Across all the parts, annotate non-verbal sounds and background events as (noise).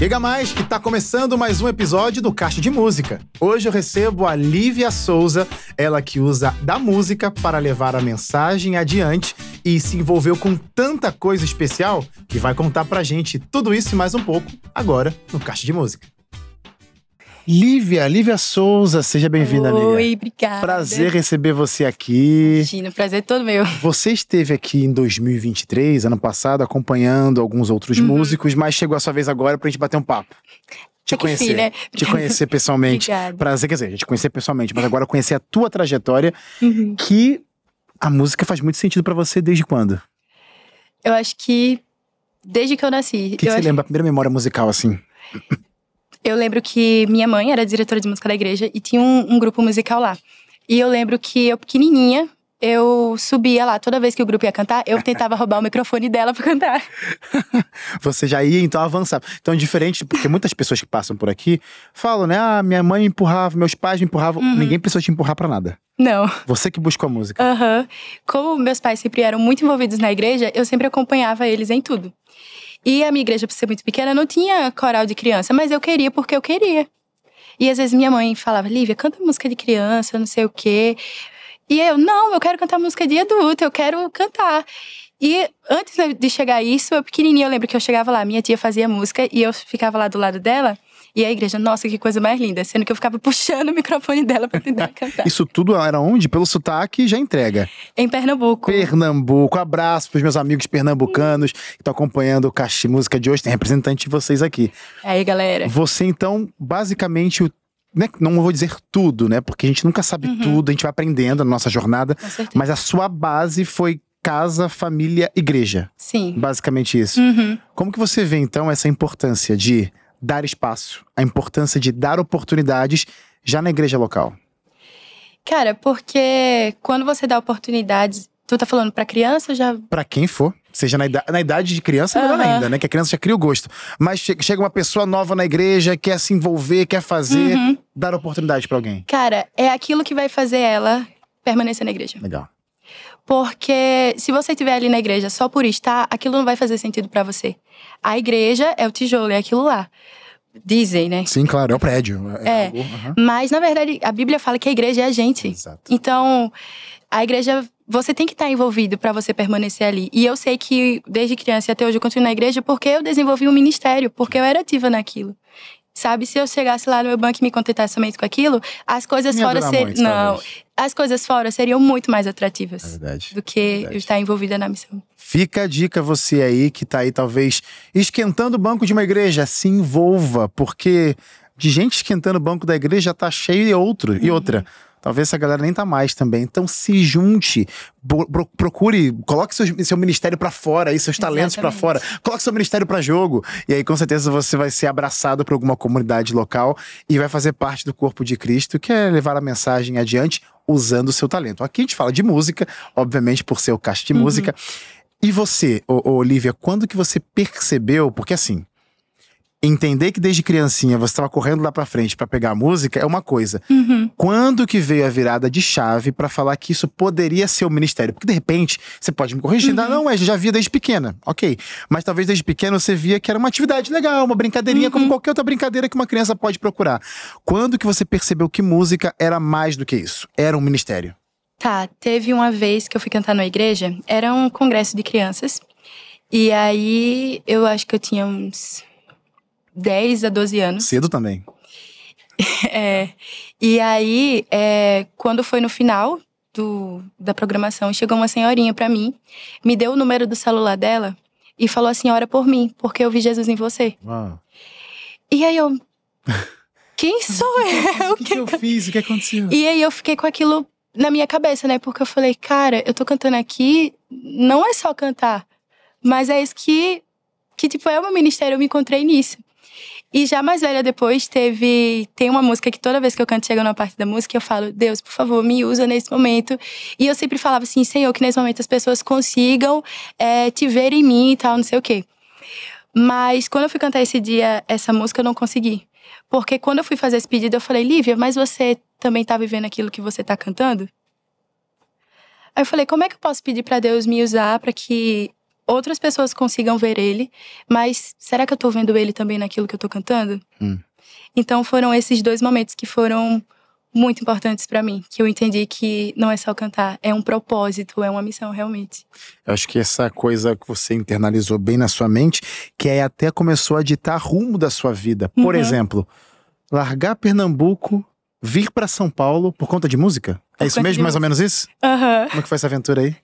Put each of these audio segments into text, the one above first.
Chega mais que tá começando mais um episódio do Caixa de Música. Hoje eu recebo a Lívia Souza, ela que usa da música para levar a mensagem adiante e se envolveu com tanta coisa especial que vai contar pra gente tudo isso e mais um pouco agora no Caixa de Música. Lívia, Lívia Souza, seja bem-vinda, amiga. Oi, obrigada. Prazer receber você aqui. Imagina, prazer é todo meu. Você esteve aqui em 2023, ano passado, acompanhando alguns outros Uhum. músicos, mas chegou a sua vez agora pra gente bater um papo. Te que conhecer. fim, né? Te conhecer pessoalmente. (laughs) Obrigada. Prazer, quer dizer, a gente conhecer pessoalmente, mas agora conhecer a tua trajetória, Uhum. que a música faz muito sentido pra você desde quando? Eu acho que desde que eu nasci. O que, que você acho- lembra? A primeira memória musical, assim? (laughs) eu lembro que minha mãe era diretora de música da igreja e tinha um, um grupo musical lá. E eu lembro que eu, pequenininha, eu subia lá. Toda vez que o grupo ia cantar, eu tentava roubar o microfone dela pra cantar. (laughs) Você já ia, então, avançar. Então, diferente, porque muitas pessoas que passam por aqui falam, né? Ah, minha mãe me empurrava, meus pais me empurravam. Uhum. Ninguém precisou te empurrar pra nada. Não. Você que buscou a música. Aham. Como meus pais sempre eram muito envolvidos na igreja, eu sempre acompanhava eles em tudo. E a minha igreja, por ser muito pequena, não tinha coral de criança, mas eu queria porque eu queria. E às vezes minha mãe falava, Lívia, canta música de criança, não sei o quê. E eu, não, eu quero cantar música de adulto, eu quero cantar. E antes de chegar a isso, eu pequenininha, eu lembro que eu chegava lá, minha tia fazia música e eu ficava lá do lado dela. E a igreja, nossa, que coisa mais linda. Sendo que eu ficava (laughs) puxando o microfone dela pra tentar (laughs) cantar. Isso tudo era onde? Pelo sotaque, já entrega. em Pernambuco. Pernambuco. Abraço pros meus amigos pernambucanos que estão acompanhando o Caixa Música de hoje. Tem representante de vocês aqui. Aí, galera. Você, então, basicamente, o- né, não vou dizer tudo, né? Porque a gente nunca sabe Uhum. tudo, a gente vai aprendendo na nossa jornada. Mas a sua base foi casa, família, igreja. Sim. Basicamente isso. Uhum. Como que você vê, então, essa importância de dar espaço, a importância de dar oportunidades já na igreja local? Cara, porque quando você dá oportunidades. Tu tá falando pra criança já. Pra quem for. Seja na idade, na idade de criança, é melhor Aham. ainda, né? Que a criança já cria o gosto. Mas che- chega uma pessoa nova na igreja, quer se envolver, quer fazer, Uhum. dar oportunidade pra alguém. Cara, é aquilo que vai fazer ela permanecer na igreja. Legal. Porque se você estiver ali na igreja só por estar, aquilo não vai fazer sentido pra você. A igreja é o tijolo, é aquilo lá. Dizem, né? Sim, claro, é o prédio. É. algo- aham. Mas, na verdade, a Bíblia fala que a igreja é a gente. Exato. Então, a igreja, você tem que estar envolvido para você permanecer ali. E eu sei que desde criança até hoje eu continuo na igreja porque eu desenvolvi um ministério, porque eu era ativa naquilo. Sabe, se eu chegasse lá no meu banco e me contentasse somente com aquilo, as coisas Me fora ser... muito, não, talvez. as coisas fora seriam muito mais É atrativas verdade. do que verdade. eu estar envolvida na missão. Fica a dica você aí que tá aí talvez esquentando o banco de uma igreja, se envolva, porque de gente esquentando o banco da igreja tá cheio e outro e outra. Talvez essa galera nem tá mais também. Então se junte, procure, coloque seu, seu ministério pra fora aí, seus talentos Exatamente. fora. Coloque seu ministério pra jogo e aí com certeza você vai ser abraçado por alguma comunidade local e vai fazer parte do corpo de Cristo, que é levar a mensagem adiante usando o seu talento. Aqui a gente fala de música, obviamente por ser o caixa de música. E você, Olivia, quando que você percebeu? Porque assim, entender que desde criancinha você estava correndo lá pra frente pra pegar a música é uma coisa. Uhum. Quando que veio a virada de chave pra falar que isso poderia ser o ministério? Porque de repente, você pode me corrigir, não, não, mas já via desde pequena, ok. Mas talvez desde pequena você via que era uma atividade legal, uma brincadeirinha, como qualquer outra brincadeira que uma criança pode procurar. Quando que você percebeu que música era mais do que isso? Era um ministério? Tá, teve uma vez que eu fui cantar numa igreja, era um congresso de crianças. E aí eu acho que eu tinha uns 10 a 12 anos. Cedo também. (laughs) É, e aí, é, quando foi no final do, da programação, chegou uma senhorinha pra mim, me deu o número do celular dela e falou assim: ora por mim, porque eu vi Jesus em você. Uau. E aí eu. Quem sou (laughs) eu? O que, que eu fiz? O que aconteceu? E aí eu fiquei com aquilo na minha cabeça, né? Porque eu falei, cara, eu tô cantando aqui, não é só cantar, mas é isso que, que tipo, é o meu ministério, eu me encontrei nisso. E já mais velha depois, teve. Tem uma música que toda vez que eu canto, chega numa parte da música, eu falo, Deus, por favor, me usa nesse momento. E eu sempre falava assim, Senhor, que nesse momento as pessoas consigam é, te ver em mim e tal, não sei o quê. Mas quando eu fui cantar esse dia, essa música, eu não consegui. Porque quando eu fui fazer esse pedido, eu falei, Lívia, mas você também tá vivendo aquilo que você tá cantando? Aí eu falei, como é que eu posso pedir pra Deus me usar pra que outras pessoas consigam ver ele, mas será que eu tô vendo ele também naquilo que eu tô cantando? Hum. Então foram esses dois momentos que foram muito importantes para mim, que eu entendi que não é só cantar, é um propósito, é uma missão realmente. Eu acho que essa coisa que você internalizou bem na sua mente, que aí até começou a ditar rumo da sua vida. Por Uhum. exemplo, largar Pernambuco, vir pra São Paulo por conta de música? É isso mesmo, mais ou menos isso? Aham. Como é que foi essa aventura aí?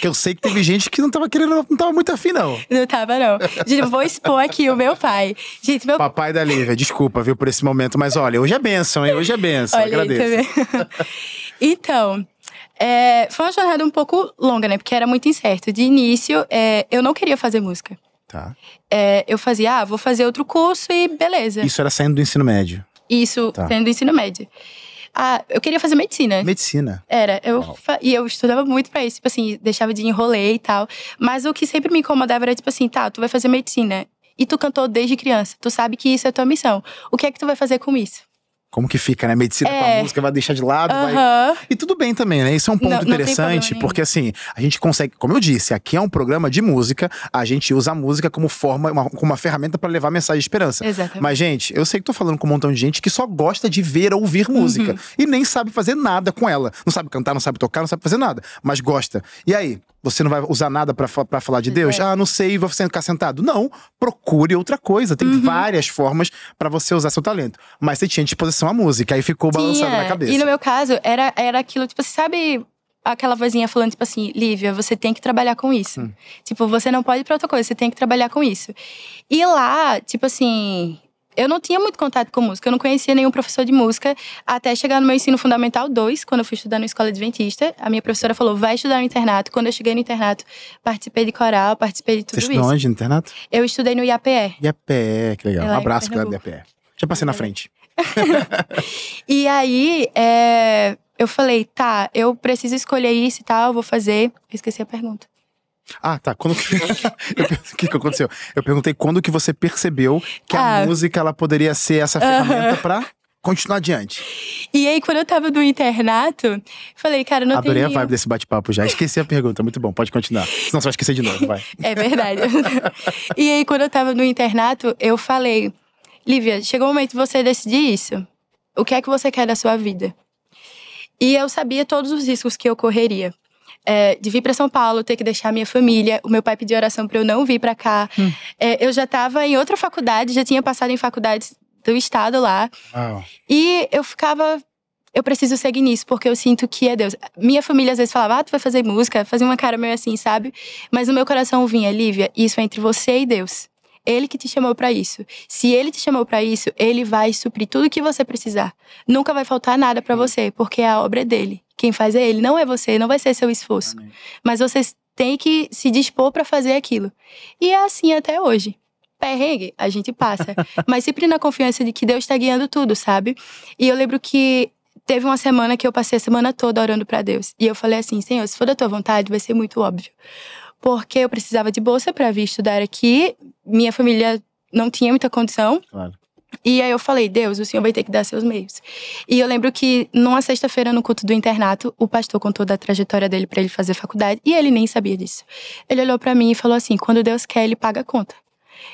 Que eu sei que teve gente que não tava querendo, não tava muito afim, não. Não tava, não. Gente, eu vou expor aqui o meu pai. Gente, meu Papai da Lívia, desculpa, viu, por esse momento, mas olha, hoje é bênção, hein? Hoje é bênção, Olha agradeço. tá vendo? (laughs) então, é, foi uma jornada um pouco longa, né? Porque era muito incerto. De início, é, eu não queria fazer música. Tá. É, eu fazia, ah, vou fazer outro curso e beleza. Isso era saindo do ensino médio. Isso, Tá. sendo do ensino médio. Ah, eu queria fazer medicina. Medicina. Era, eu e eu estudava muito pra isso, tipo assim, deixava de enrolei e tal. Mas o que sempre me incomodava era tipo assim, tá, tu vai fazer medicina e tu cantou desde criança, tu sabe que isso é tua missão. O que é que tu vai fazer com isso? Como que fica, né? Medicina com a É. música, vai deixar de lado, vai Aham. E tudo bem também, né? Isso é um ponto Não- não interessante, problema porque assim, a gente consegue, como eu disse, aqui é um programa de música, a gente usa a música como forma, uma, como uma ferramenta pra levar mensagem de esperança. Exatamente. Mas, gente, eu sei que tô falando com um montão de gente que só gosta de ver ou ouvir música Uhum. e nem sabe fazer nada com ela. Não sabe cantar, não sabe tocar, não sabe fazer nada, mas gosta. E aí? Você não vai usar nada pra falar de Pois Deus? é. Ah, não sei, vou ficar sentado. Não, procure outra coisa. Tem Uhum. várias formas pra você usar seu talento. Mas você tinha disposição à música, aí ficou balançando na Tinha. cabeça. E no meu caso, era, era aquilo, tipo, você sabe aquela vozinha falando, tipo assim, Lívia, você tem que trabalhar com isso. Hum. Tipo, você não pode ir pra outra coisa, você tem que trabalhar com isso. E lá, tipo assim. Eu não tinha muito contato com música, eu não conhecia nenhum professor de música até chegar no meu ensino fundamental 2, quando eu fui estudar na escola adventista. A minha professora falou: vai estudar no internato. Quando eu cheguei no internato, participei de coral, participei de Você tudo estudou isso. onde no internato? Eu estudei no IAPE. IAPE, que legal. Um abraço, galera do. IAPE. Já passei na frente. (laughs) E aí, é, eu falei, tá, eu preciso escolher isso e tal, eu vou fazer. Eu esqueci a pergunta. Ah, tá. Quando que... (laughs) O que, que aconteceu? Eu perguntei quando que você percebeu que a Ah. música ela poderia ser essa ferramenta pra continuar adiante. E aí, quando eu tava no internato, falei, cara, não Adorei tem a nenhum- vibe desse bate-papo já. Esqueci a pergunta. Muito bom, pode continuar. Senão você vai esquecer de novo, vai. É verdade. (laughs) e aí, quando eu tava no internato, eu falei, Lívia, chegou o momento de você decidir isso. O que é que você quer da sua vida? E eu sabia todos os riscos que eu correria. É, de vir para São Paulo, ter que deixar minha família. O meu pai pediu oração para eu não vir para cá. Hum. É, eu já estava em outra faculdade, já tinha passado em faculdades do estado lá. E eu ficava. Eu preciso seguir nisso, porque eu sinto que é Deus. Minha família às vezes falava, ah, tu vai fazer música, fazia uma cara meio assim, sabe? Mas no meu coração vinha, Lívia, isso é entre você e Deus. Ele que te chamou pra isso. Se ele te chamou pra isso, ele vai suprir tudo que você precisar. Nunca vai faltar nada pra você, porque a obra é dele. Quem faz é ele, não é você, não vai ser seu esforço. Amém. Mas você tem que se dispor pra fazer aquilo. E é assim até hoje. Perrengue, a gente passa. (laughs) mas sempre na confiança de que Deus tá guiando tudo, sabe? E eu lembro que teve uma semana que eu passei a semana toda orando pra Deus. E eu falei assim: Senhor, se for da tua vontade, vai ser muito óbvio. Porque eu precisava de bolsa pra vir estudar aqui. Minha família não tinha muita condição. Claro. E aí eu falei, Deus, o Senhor vai ter que dar seus meios. E eu lembro que numa sexta-feira no culto do internato, o pastor contou da trajetória dele para ele fazer faculdade e ele nem sabia disso. Ele olhou para mim e falou assim: "Quando Deus quer, ele paga a conta".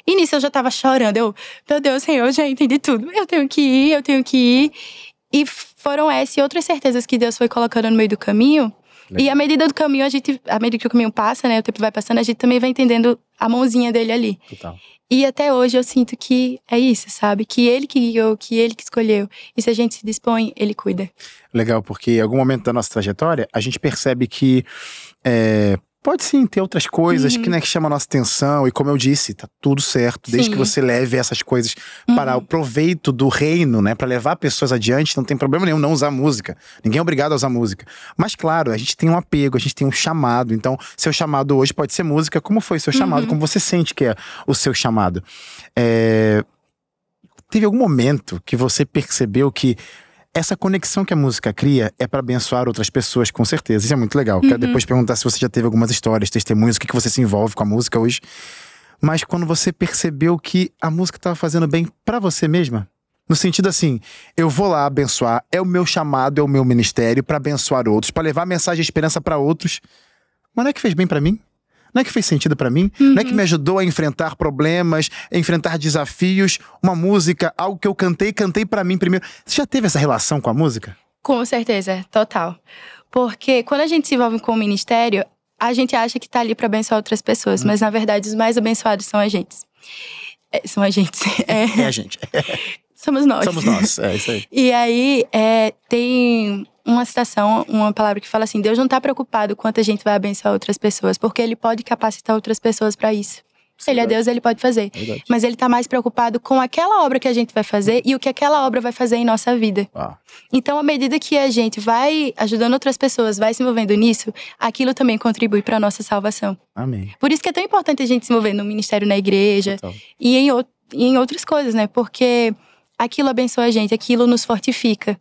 E nisso eu já tava chorando. Eu, meu Deus, Senhor, eu já entendi tudo. Eu tenho que ir, eu tenho que ir. E foram essas e outras certezas que Deus foi colocando no meio do caminho. E à medida do caminho, a gente, à medida que o caminho passa, né, o tempo vai passando, a gente também vai entendendo a mãozinha dele ali. Total. E até hoje eu sinto que é isso, sabe? Que ele que guiou, que ele que escolheu. E se a gente se dispõe, ele cuida. Legal, porque em algum momento da nossa trajetória, a gente percebe que é, pode sim ter outras coisas Uhum. que, né, que chamam a nossa atenção. E como eu disse, tá tudo certo. Desde Sim. que você leve essas coisas para o Uhum. proveito do reino, né? Para levar pessoas adiante, não tem problema nenhum não usar música. Ninguém é obrigado a usar música. Mas claro, a gente tem um apego, a gente tem um chamado. Então, seu chamado hoje pode ser música. Como foi seu chamado? Uhum. Como você sente que é o seu chamado? É, Teve algum momento que você percebeu que essa conexão que a música cria é para abençoar outras pessoas, com certeza. Isso é muito legal. Quero Uhum. depois perguntar se você já teve algumas histórias, testemunhos, o que, que você se envolve com a música hoje. Mas quando você percebeu que a música estava fazendo bem para você mesma? No sentido assim, eu vou lá abençoar, é o meu chamado, é o meu ministério para abençoar outros, para levar a mensagem de esperança para outros. Mas não é que fez bem para mim? Não é que fez sentido para mim, Uhum. não é que me ajudou a enfrentar problemas, a enfrentar desafios, uma música, algo que eu cantei, cantei para mim primeiro. Você já teve essa relação com a música? Com certeza, total. Porque quando a gente se envolve com o ministério, a gente acha que tá ali para abençoar outras pessoas, mas na verdade os mais abençoados são a gente. É, são a gente. É, É a gente. somos nós. Somos nós. É isso aí. E aí, é, tem uma citação, uma palavra que fala assim: Deus não tá preocupado quanto a gente vai abençoar outras pessoas, porque Ele pode capacitar outras pessoas para isso. Ele é Deus, ele pode fazer. Verdade. Mas ele tá mais preocupado com aquela obra que a gente vai fazer e o que aquela obra vai fazer em nossa vida. Ó, Então, à medida que a gente vai ajudando outras pessoas, vai se envolvendo nisso, aquilo também contribui para nossa salvação. amém. Por isso que é tão importante a gente se envolver no ministério na igreja Total. e em, ou- e em outras coisas, né? Porque aquilo abençoa a gente, aquilo nos fortifica.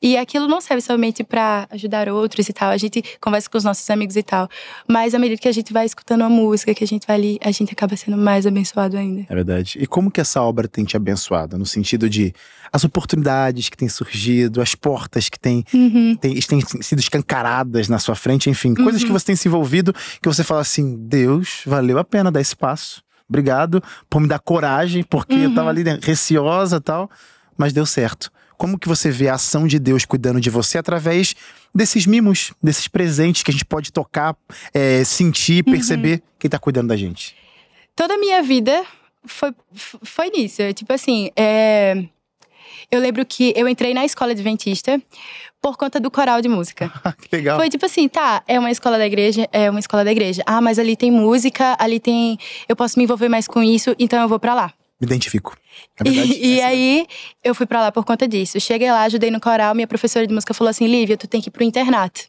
E aquilo não serve somente para ajudar outros e tal. A gente conversa com os nossos amigos e tal. Mas à medida que a gente vai escutando a música, que a gente vai ali, a gente acaba sendo mais abençoado ainda. É verdade. E como que essa obra tem te abençoado? No sentido de as oportunidades que têm surgido, as portas que têm, Uhum. têm, têm sido escancaradas na sua frente, enfim, coisas que você tem se envolvido que você fala assim: Deus, valeu a pena dar esse passo. Obrigado por me dar coragem, porque eu tava ali né, receosa e tal, mas deu certo. Como que você vê a ação de Deus cuidando de você através desses mimos, desses presentes que a gente pode tocar, é, sentir, perceber quem tá cuidando da gente? toda a minha vida foi, foi nisso. Tipo assim, é, eu lembro que eu entrei na escola adventista por conta do coral de música. (laughs) que legal. Foi tipo assim, tá, é uma escola da igreja, é uma escola da igreja. Ah, mas ali tem música, ali tem. Eu posso me envolver mais com isso, então eu vou pra lá. Me identifico. É verdade. (laughs) E, e Essa- aí, eu fui pra lá por conta disso. Cheguei lá, ajudei no coral, minha professora de música falou assim: Lívia, tu tem que ir pro internato.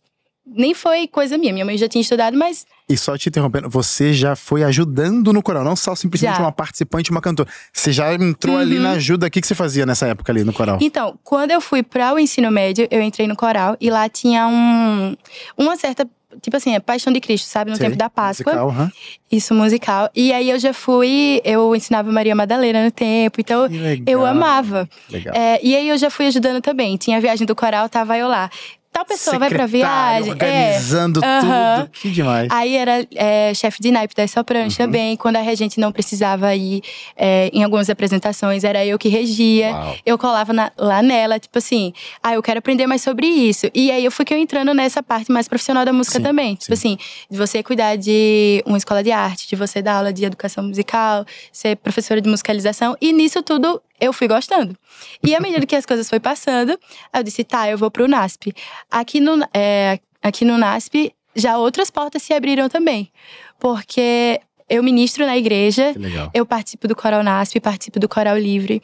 Nem foi coisa minha, minha mãe já tinha estudado, mas E só te interrompendo, você já foi ajudando no coral, não só simplesmente Já. uma participante, uma cantora. Você já entrou ali Uhum. na ajuda. O que, que você fazia nessa época ali no coral? Então, quando eu fui para o ensino médio, eu entrei no coral e lá tinha um, uma certa, tipo assim, é Paixão de Cristo, sabe? No Sei, tempo da Páscoa. Musical, aham. Isso, musical. E aí eu já fui, eu ensinava Maria Madalena no tempo, então eu amava. Legal. É, e aí eu já fui ajudando também. Tinha a viagem do coral, tava eu lá. Tal pessoa vai pra viagem. É. Organizando Aham. tudo. Que demais. Aí era é, chefe de naipe das sopranos Uhum. também. Quando a regente não precisava ir é, em algumas apresentações, era eu que regia. Uau. Eu colava na- lá nela, tipo assim, ah, eu quero aprender mais sobre isso. E aí eu fui que eu entrando nessa parte mais profissional da música Sim, também. Tipo assim, de você cuidar de uma escola de arte, de você dar aula de educação musical, ser professora de musicalização. E nisso tudo eu fui gostando. E à medida que as coisas foi passando, eu disse, tá, eu vou pro NASP. Aqui no, é, aqui no NASP, já outras portas se abriram também. Porque eu ministro na igreja, eu participo do Coral NASP, participo do Coral Livre.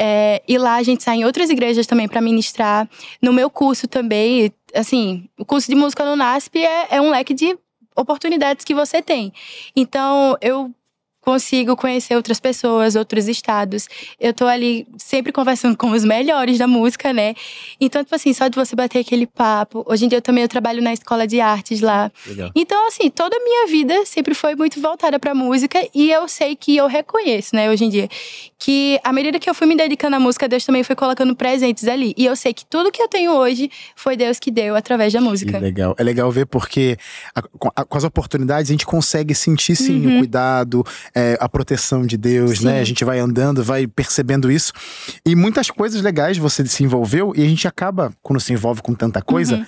É, e lá a gente sai em outras igrejas também para ministrar. No meu curso também, assim, o curso de música no NASP é, é um leque de oportunidades que você tem. Então, eu consigo conhecer outras pessoas, outros estados. Eu tô ali sempre conversando com os melhores da música, né? Então, tipo assim, só de você bater aquele papo. Hoje em dia eu também eu trabalho na escola de artes lá. Legal. Então, assim, toda a minha vida sempre foi muito voltada pra música e eu sei que eu reconheço, né, hoje em dia, que à medida que eu fui me dedicando à música, Deus também foi colocando presentes ali. E eu sei que tudo que eu tenho hoje foi Deus que deu através da Que música. legal. É legal ver porque a- com, a- com as oportunidades a gente consegue sentir sim Uhum. o cuidado, é, a proteção de Deus, Sim. né? A gente vai andando, vai percebendo isso. E muitas coisas legais você se envolveu e a gente acaba, quando se envolve com tanta coisa, Uhum.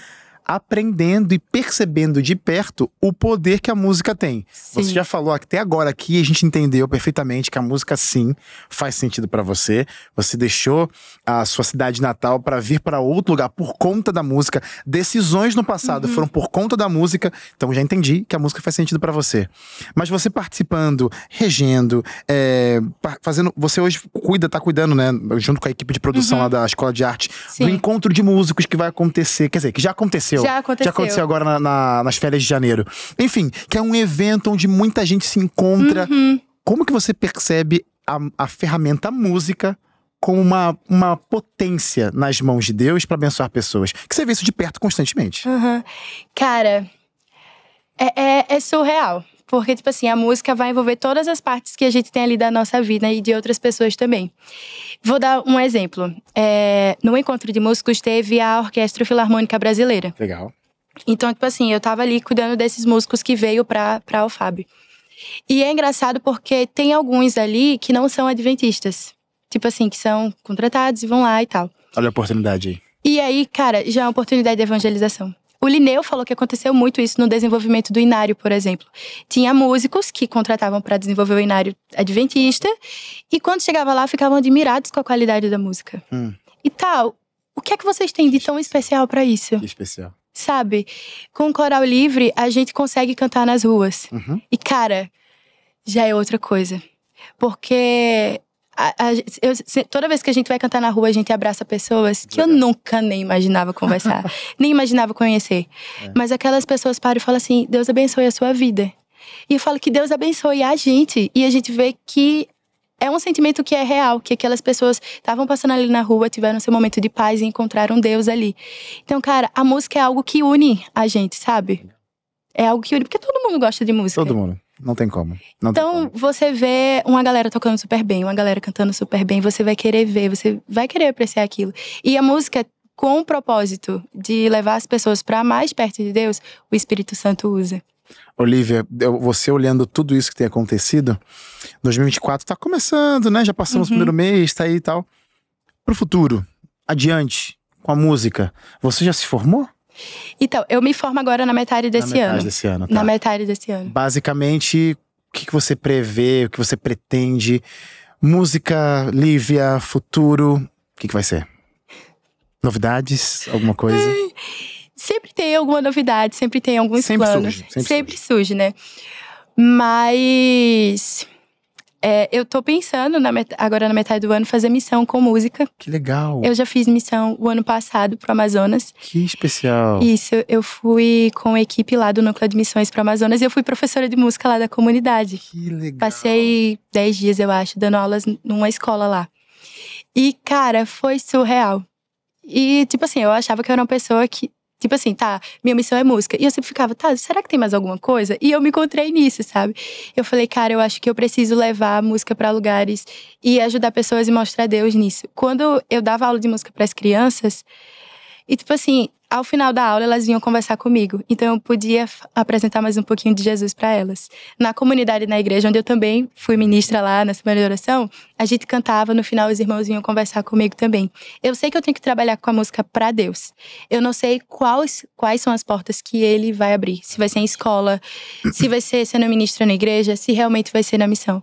Aprendendo e percebendo de perto o poder que a música tem. Sim. Você já falou até agora aqui, a gente entendeu perfeitamente que a música sim faz sentido pra você. Você deixou a sua cidade natal pra vir pra outro lugar por conta da música. Decisões no passado Uhum. foram por conta da música. Então já entendi que a música faz sentido pra você. Mas você participando, regendo, é, fazendo, você hoje cuida, tá cuidando, né, junto com a equipe de produção lá da Escola de Arte, Uhum. Sim. do encontro de músicos que vai acontecer, quer dizer, que já aconteceu. Já aconteceu. Já aconteceu agora na- na- nas férias de janeiro. Enfim, que é um evento onde muita gente se encontra. Uhum. Como que você percebe a, a ferramenta música como uma, uma potência nas mãos de Deus para abençoar pessoas? Que você vê isso de perto constantemente. Aham. Cara, é, é- é surreal. Porque, tipo assim, a música vai envolver todas as partes que a gente tem ali da nossa vida e de outras pessoas também. Vou dar um exemplo. É, no encontro de músicos teve a Orquestra Filarmônica Brasileira. Legal. Então, tipo assim, eu tava ali cuidando desses músicos que veio pra, pra Alfab. E é engraçado porque tem alguns ali que não são adventistas. Tipo assim, que são contratados e vão lá e tal. Olha a oportunidade aí. E aí, cara, já é uma oportunidade de evangelização. O Lineu falou que aconteceu muito isso no desenvolvimento do Inário, por exemplo. Tinha músicos que contratavam para desenvolver o Inário adventista, e quando chegava lá, ficavam admirados com a qualidade da música. Hum. E tal, o que é que vocês têm de tão especial para isso? Que especial. Sabe? Com o Coral Livre, a gente consegue cantar nas ruas. Uhum. E, cara, já é outra coisa. Porque a- a- eu- toda vez que a gente vai cantar na rua, a gente abraça pessoas que eu Legal. nunca nem imaginava conversar, (laughs) nem imaginava conhecer. É. Mas aquelas pessoas param e falam assim: Deus abençoe a sua vida. E eu falo que Deus abençoe a gente. E a gente vê que é um sentimento que é real, que aquelas pessoas estavam passando ali na rua, tiveram seu momento de paz e encontraram Deus ali. Então, cara, a música é algo que une a gente, sabe? É algo que une, porque todo mundo gosta de música. Todo mundo. Não tem como. Não tem Então, como. você vê uma galera tocando super bem, uma galera cantando super bem, você vai querer ver, você vai querer apreciar aquilo. E a música, com o propósito de levar as pessoas para mais perto de Deus, o Espírito Santo usa. Olivia, você olhando tudo isso que tem acontecido, 2024 tá começando, né? Já passamos o Uhum. primeiro mês, tá aí e tal. Pro futuro, adiante, com a música, você já se formou? Então, eu me formo agora na metade desse Na metade ano. desse ano, tá. Na metade desse ano. Basicamente, o que, que você prevê, o que você pretende? Música, Lívia, futuro, o que, que vai ser? Novidades? Alguma coisa? Sempre tem alguma novidade, sempre tem alguns Sempre planos. surge, sempre surge, né? Mas é, eu tô pensando na met- agora na metade do ano fazer missão com música. Que legal. Eu já fiz missão o ano passado pro Amazonas. Que especial. Isso, eu fui com a equipe lá do Núcleo de Missões pro Amazonas e eu fui professora de música lá da comunidade. Que legal. Passei 10 dias, eu acho, dando aulas numa escola lá. E, cara, foi surreal. E, tipo assim, eu achava que eu era uma pessoa que. Tipo assim, tá, minha missão é música. E eu sempre ficava, tá, será que tem mais alguma coisa? E eu me encontrei nisso, sabe? Eu falei, cara, eu acho que eu preciso levar a música pra lugares e ajudar pessoas e mostrar Deus nisso. Quando eu dava aula de música pras crianças, e tipo assim, ao final da aula elas vinham conversar comigo. Então eu podia apresentar mais um pouquinho de Jesus pra elas. Na comunidade, na igreja, onde eu também fui ministra lá na semana de oração, a gente cantava, no final os irmãos vinham conversar comigo também. Eu sei que eu tenho que trabalhar com a música pra Deus. Eu não sei quais, quais são as portas que ele vai abrir. Se vai ser em escola, se vai ser sendo ministra na igreja, se realmente vai ser na missão.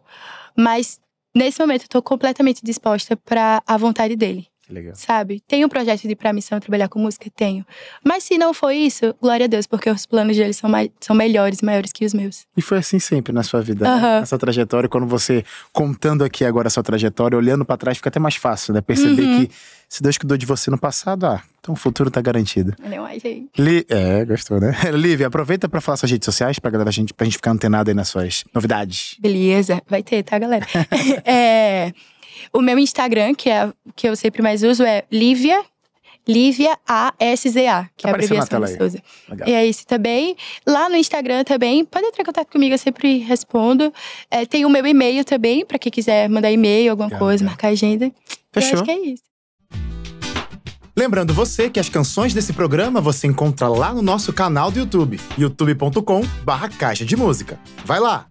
Mas nesse momento eu tô completamente disposta para a vontade dele Que legal. sabe? Tenho um projeto de ir pra missão trabalhar com música? Tenho. Mas se não for isso, glória a Deus, porque os planos dele são, mai- são melhores, maiores que os meus. E foi assim sempre na sua vida, né? Aham. Essa trajetória, quando você contando aqui agora a sua trajetória, olhando pra trás, fica até mais fácil, né? Perceber Uhum. que se Deus cuidou de você no passado, ah, então o futuro tá garantido. Não, ai, gente. Li... É, gostou, né? (laughs) Lívia, aproveita pra falar suas redes sociais pra galera, gente, pra gente ficar antenado aí nas suas novidades. Beleza, vai ter, tá, galera? (laughs) É, o meu Instagram, que é que eu sempre mais uso, é Lívia. Lívia A-S-Z-A, que Tá é a abreviação de. Souza. Legal. E é isso também. Lá no Instagram também, pode entrar em contato comigo, eu sempre respondo. É, tem o meu e-mail também, pra quem quiser mandar e-mail, alguma Legal, coisa, legal. marcar agenda. Eu Fechou. acho que é isso. Lembrando você que as canções desse programa você encontra lá no nosso canal do YouTube, youtube.com barra caixa de música. Vai lá!